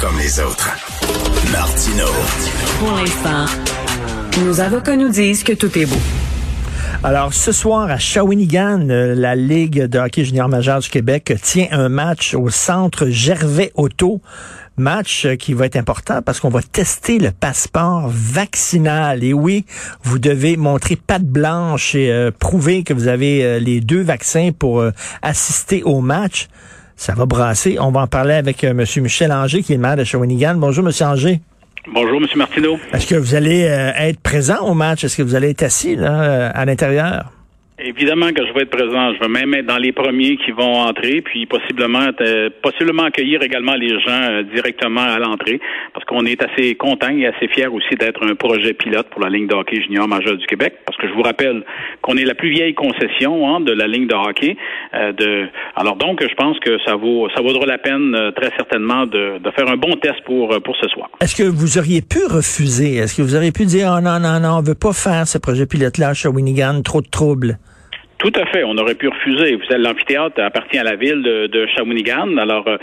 Comme les autres. Martino. Pour l'instant, nos avocats nous disent que tout est beau. Alors, ce soir, à Shawinigan, euh, la Ligue de hockey junior majeur du Québec tient un match au centre Gervais Auto. Match euh, qui va être important parce qu'on va tester le passeport vaccinal. Et oui, vous devez montrer patte blanche et euh, prouver que vous avez les deux vaccins pour assister au match. Ça va brasser. On va en parler avec euh, M. Michel Anger, qui est le maire de Shawinigan. Bonjour, M. Anger. Bonjour, M. Martineau. Est-ce que vous allez euh, être présent au match? Est-ce que vous allez être assis là, euh, à l'intérieur? Évidemment que je vais être présent. Je vais même être dans les premiers qui vont entrer, puis possiblement euh, possiblement accueillir également les gens euh, directement à l'entrée, parce qu'on est assez content et assez fier aussi d'être un projet pilote pour la ligne de hockey junior majeur du Québec, parce que je vous rappelle qu'on est la plus vieille concession hein, de la ligne de hockey. Euh, alors donc, je pense que ça vaut ça vaudra la peine très certainement de, de, faire un bon test pour pour ce soir. Est-ce que vous auriez pu refuser? Est-ce que vous auriez pu dire oh non non non, on veut pas faire ce projet pilote là à Shawinigan, trop de troubles? Tout à fait. On aurait pu refuser. Vous savez, l'amphithéâtre appartient à la ville de, de Shawinigan. Alors, euh,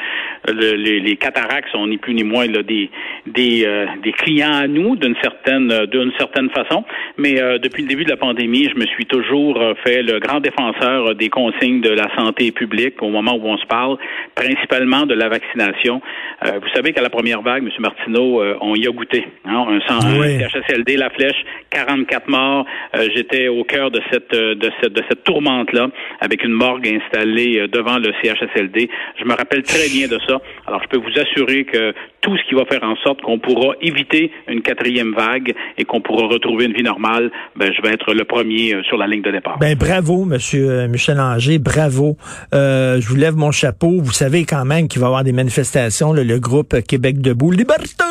les, les, cataractes sont ni plus ni moins là, des des, euh, des clients à nous d'une certaine d'une certaine façon. Mais euh, depuis le début de la pandémie, je me suis toujours fait le grand défenseur des consignes de la santé publique au moment où on se parle, principalement de la vaccination. vous savez qu'à la première vague, M. Martineau, on y a goûté. Hein, un, un CHSLD, la flèche, 44 morts. J'étais au cœur de cette de cette de cette tourmente-là, avec une morgue installée euh, devant le CHSLD. Je me rappelle très bien de ça. Alors, je peux vous assurer que tout ce qui va faire en sorte qu'on pourra éviter une quatrième vague et qu'on pourra retrouver une vie normale, ben, je vais être le premier euh, sur la ligne de départ. Ben, bravo, Monsieur euh, Michel Anger, bravo. Euh, je vous lève mon chapeau. Vous savez quand même qu'il va y avoir des manifestations, le groupe Québec debout. Liberté,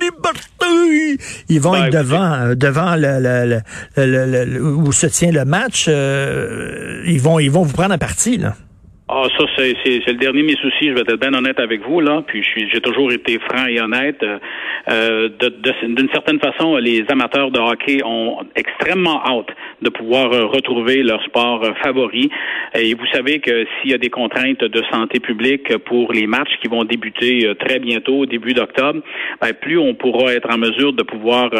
liberté. Ils vont ben, être devant, devant le, le, où se tient le match. ils vont, ils vont vous prendre à partie là. Ah, ça, c'est, le dernier de mes soucis. Je vais être bien honnête avec vous, là. Puis j'ai toujours été franc et honnête. Euh, d'une certaine façon, les amateurs de hockey ont extrêmement hâte de pouvoir euh, retrouver leur sport euh, favori. Et vous savez que s'il y a des contraintes de santé publique pour les matchs qui vont débuter très bientôt, au début d'octobre, ben, plus on pourra être en mesure de pouvoir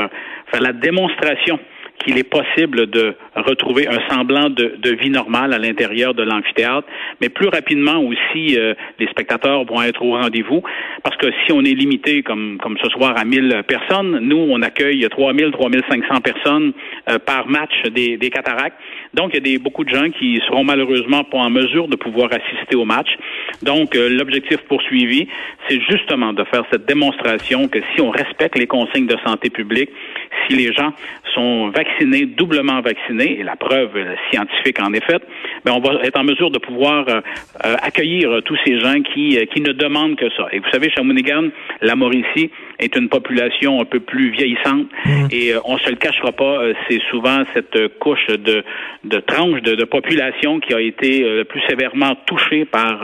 faire la démonstration qu'il est possible de retrouver un semblant de, de vie normale à l'intérieur de l'amphithéâtre, mais plus rapidement aussi, euh, les spectateurs vont être au rendez-vous, parce que si on est limité, comme, comme ce soir, à 1000 personnes, nous, on accueille 3000, 3500 personnes euh, par match des, des cataractes. Donc, il y a des, beaucoup de gens qui seront malheureusement pas en mesure de pouvoir assister au match. Donc, euh, l'objectif poursuivi, c'est justement de faire cette démonstration que si on respecte les consignes de santé publique, si les gens sont vaccinés, doublement vaccinés, et la preuve scientifique en est faite, ben on va être en mesure de pouvoir euh, euh, accueillir tous ces gens qui, qui ne demandent que ça. Et vous savez, Shawinigan, la Mauricie est une population un peu plus vieillissante mmh. et on se le cachera pas, c'est souvent cette couche de, de tranche de, de population qui a été le plus sévèrement touchée par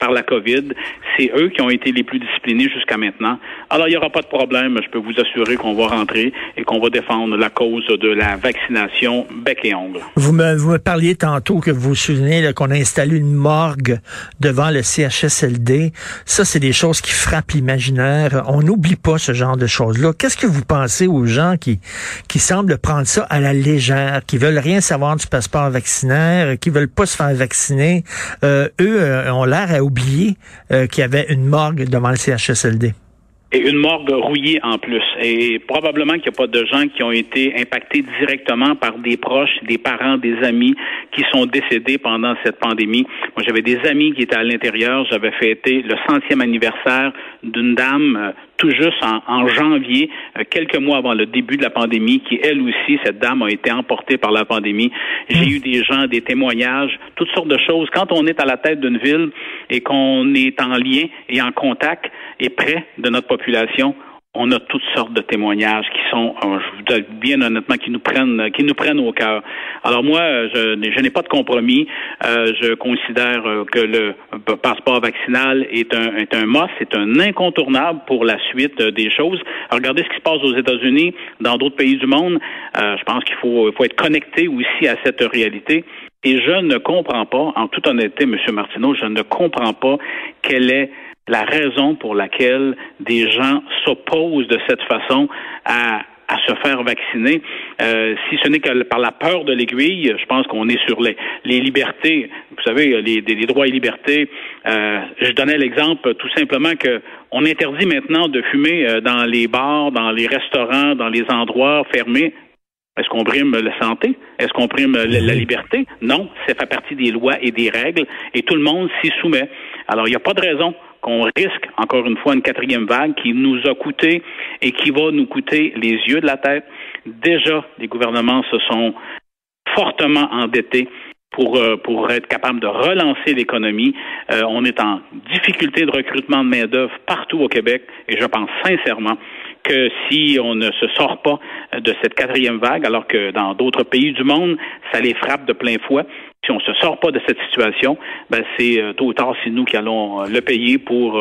par la COVID. C'est eux qui ont été les plus disciplinés jusqu'à maintenant. Alors, il n'y aura pas de problème. Je peux vous assurer qu'on va rentrer et qu'on va défendre la cause de la vaccination bec et ongle. Vous me, vous me parliez tantôt que vous vous souvenez qu'on a installé une morgue devant le CHSLD. Ça, c'est des choses qui frappent l'imaginaire. On n'oublie pas ce genre de choses-là. Qu'est-ce que vous pensez aux gens qui, qui semblent prendre ça à la légère, qui veulent rien savoir du passeport vaccinaire, qui veulent pas se faire vacciner? Euh, eux euh, ont l'air à oublié euh, qu'il y avait une morgue devant le CHSLD. Et une morgue rouillée en plus. Et probablement qu'il n'y a pas de gens qui ont été impactés directement par des proches, des parents, des amis qui sont décédés pendant cette pandémie. Moi, j'avais des amis qui étaient à l'intérieur. J'avais fêté le centième anniversaire d'une dame euh, tout juste en, janvier, euh, quelques mois avant le début de la pandémie, qui elle aussi, cette dame a été emportée par la pandémie. J'ai hmm. eu des gens, des témoignages, toutes sortes de choses. Quand on est à la tête d'une ville et qu'on est en lien et en contact et près de notre population, on a toutes sortes de témoignages qui sont, euh, je vous dis bien honnêtement, qui nous prennent, qui nous prennent au cœur. Alors moi, je, je n'ai pas de compromis. Euh, je considère euh, que le passeport vaccinal est un, est un must, c'est un incontournable pour la suite des choses. regardez ce qui se passe aux États-Unis, dans d'autres pays du monde. je pense qu'il faut, faut être connecté aussi à cette réalité. Et je ne comprends pas, en toute honnêteté, M. Martineau, je ne comprends pas quelle est la raison pour laquelle des gens s'opposent de cette façon à à se faire vacciner. Euh, si ce n'est que par la peur de l'aiguille, je pense qu'on est sur les, les libertés. Vous savez, les, les droits et libertés. Euh, je donnais l'exemple tout simplement que on interdit maintenant de fumer euh, dans les bars, dans les restaurants, dans les endroits fermés. Est-ce qu'on prime la santé? Est-ce qu'on prime la, la liberté? Non, ça fait partie des lois et des règles et tout le monde s'y soumet. Alors, il n'y a pas de raison qu'on risque, encore une fois, une quatrième vague qui nous a coûté et qui va nous coûter les yeux de la tête. Déjà, les gouvernements se sont fortement endettés pour, euh, pour être capable de relancer l'économie. Euh, on est en difficulté de recrutement de main-d'œuvre partout au Québec et je pense sincèrement que si on ne se sort pas de cette quatrième vague, alors que dans d'autres pays du monde, ça les frappe de plein fouet, si on ne se sort pas de cette situation, ben c'est euh, tôt ou tard, c'est nous qui allons le payer pour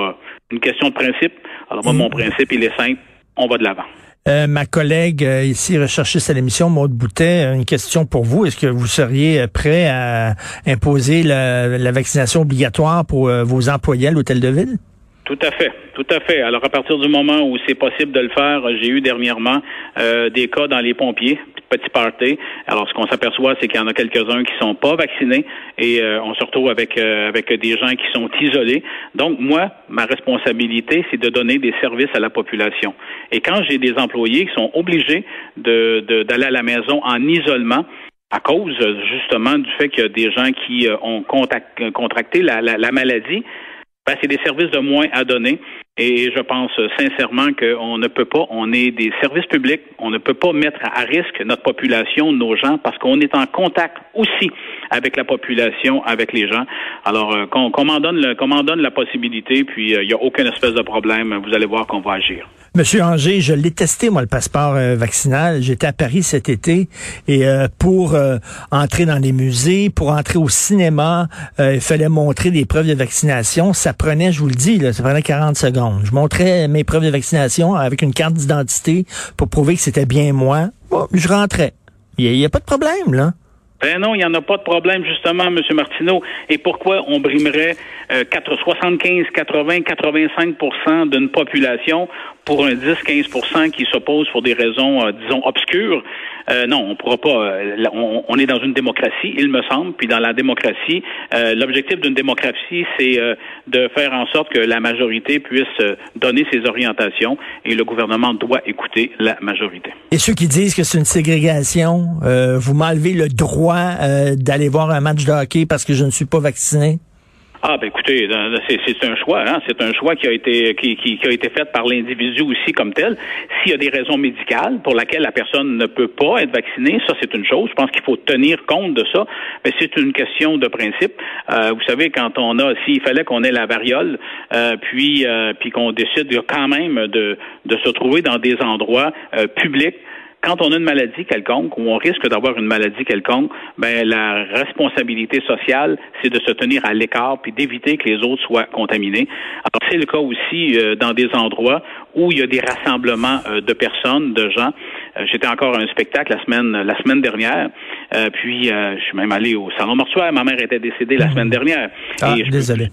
une question de principe. Alors moi, mon mmh. principe, il est simple, on va de l'avant. Euh, ma collègue euh, ici, recherchiste à l'émission, Maude Boutet, une question pour vous. Est-ce que vous seriez prêt à imposer la, vaccination obligatoire pour euh, vos employés à l'hôtel de ville? Tout à fait, tout à fait. Alors à partir du moment où c'est possible de le faire, j'ai eu dernièrement des cas dans les pompiers, petit party. Alors, ce qu'on s'aperçoit, c'est qu'il y en a quelques-uns qui sont pas vaccinés et euh, on se retrouve avec euh, avec des gens qui sont isolés. Donc, moi, ma responsabilité, c'est de donner des services à la population. Et quand j'ai des employés qui sont obligés de d'aller à la maison en isolement, à cause justement du fait qu'il y a des gens qui euh, ont contracté la, la maladie, ben, c'est des services de moins à donner. Et je pense sincèrement qu'on ne peut pas, on est des services publics, on ne peut pas mettre à risque notre population, nos gens, parce qu'on est en contact aussi avec la population, avec les gens. Alors, euh, qu'on m'en donne, donne la possibilité, puis euh, il n'y a aucune espèce de problème, vous allez voir qu'on va agir. Monsieur Anger, je l'ai testé, moi, le passeport euh, vaccinal. J'étais à Paris cet été et euh, pour euh, entrer dans les musées, pour entrer au cinéma, il fallait montrer des preuves de vaccination. Ça prenait, je vous le dis, ça prenait 40 secondes. Je montrais mes preuves de vaccination avec une carte d'identité pour prouver que c'était bien moi. Bon, je rentrais. Il n'y a, a pas de problème, là. Ben non, il n'y en a pas de problème, justement, M. Martineau. Et pourquoi on brimerait euh, 75, 80, 85 d'une population pour un 10-15 qui s'oppose pour des raisons, euh, disons, obscures? Euh, non, on pourra pas. Euh, on, est dans une démocratie, il me semble. Puis dans la démocratie, l'objectif d'une démocratie, c'est de faire en sorte que la majorité puisse donner ses orientations et le gouvernement doit écouter la majorité. Et ceux qui disent que c'est une ségrégation, vous m'enlevez le droit euh, d'aller voir un match de hockey parce que je ne suis pas vacciné? Ah ben écoutez, c'est un choix, hein? c'est un choix qui a été qui, qui, a été fait par l'individu aussi comme tel. S'il y a des raisons médicales pour lesquelles la personne ne peut pas être vaccinée, ça c'est une chose. Je pense qu'il faut tenir compte de ça, mais c'est une question de principe. Euh, vous savez, quand on a, s'il fallait qu'on ait la variole, euh, puis puis qu'on décide quand même de de se trouver dans des endroits publics quand on a une maladie quelconque ou on risque d'avoir une maladie quelconque, ben la responsabilité sociale, c'est de se tenir à l'écart puis d'éviter que les autres soient contaminés. Alors c'est le cas aussi euh, dans des endroits où il y a des rassemblements euh, de personnes, de gens. Euh, j'étais encore à un spectacle la semaine la semaine dernière, puis je suis même allé au salon mortuaire. Ma mère était décédée la mmh. semaine dernière. Ah, désolé.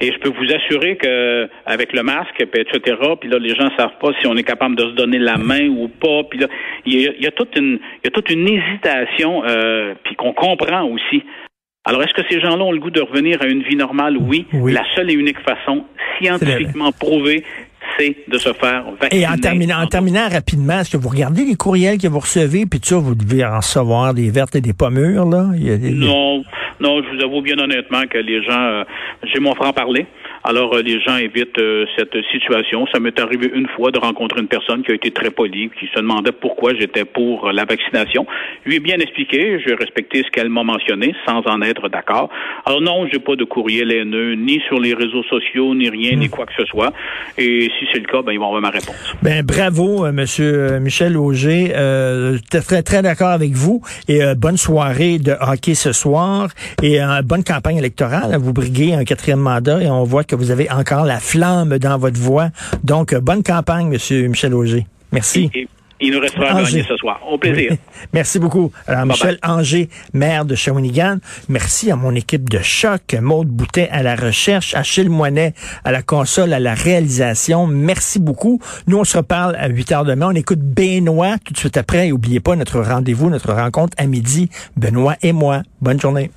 Et je peux vous assurer que avec le masque, etc. Puis là, les gens savent pas si on est capable de se donner la main ou pas. Puis là, il y a, toute une, il y a toute une hésitation, euh, puis qu'on comprend aussi. Alors, est-ce que ces gens-là ont le goût de revenir à une vie normale? Oui. La seule et unique façon, scientifiquement prouvée, c'est de se faire vacciner. Et en terminant, en terminant rapidement, est-ce que vous regardez les courriels que vous recevez, puis ça, vous devez en recevoir des vertes et des pommures, là? Non, non, je vous avoue bien honnêtement que les gens, euh, j'ai mon franc-parler. Alors, euh, les gens évitent euh, cette situation. Ça m'est arrivé une fois de rencontrer une personne qui a été très polie, qui se demandait pourquoi j'étais pour la vaccination. Je lui ai bien expliqué, j'ai respecté ce qu'elle m'a mentionné, sans en être d'accord. Alors non, j'ai pas de courriel haineux, ni sur les réseaux sociaux, ni rien, ni hmm. quoi que ce soit. Et si c'est le cas, ben, ils vont avoir ma réponse. Ben, bravo, Monsieur Michel Auger. Euh, très, très d'accord avec vous. Et bonne soirée de hockey ce soir. Et bonne campagne électorale. Vous briguez un quatrième mandat et on voit que que vous avez encore la flamme dans votre voix. Donc, bonne campagne, Monsieur Michel Auger. Merci. Il nous restera à gagner ce soir. Au plaisir. Merci beaucoup. Alors, Michel Anger, maire de Shawinigan. Merci à mon équipe de choc, Maude Boutet à la recherche, Achille Moinet à la console, à la réalisation. Merci beaucoup. Nous, on se reparle à 8 heures demain. On écoute Benoît tout de suite après. Et n'oubliez pas notre rendez-vous, notre rencontre à midi. Benoît et moi. Bonne journée.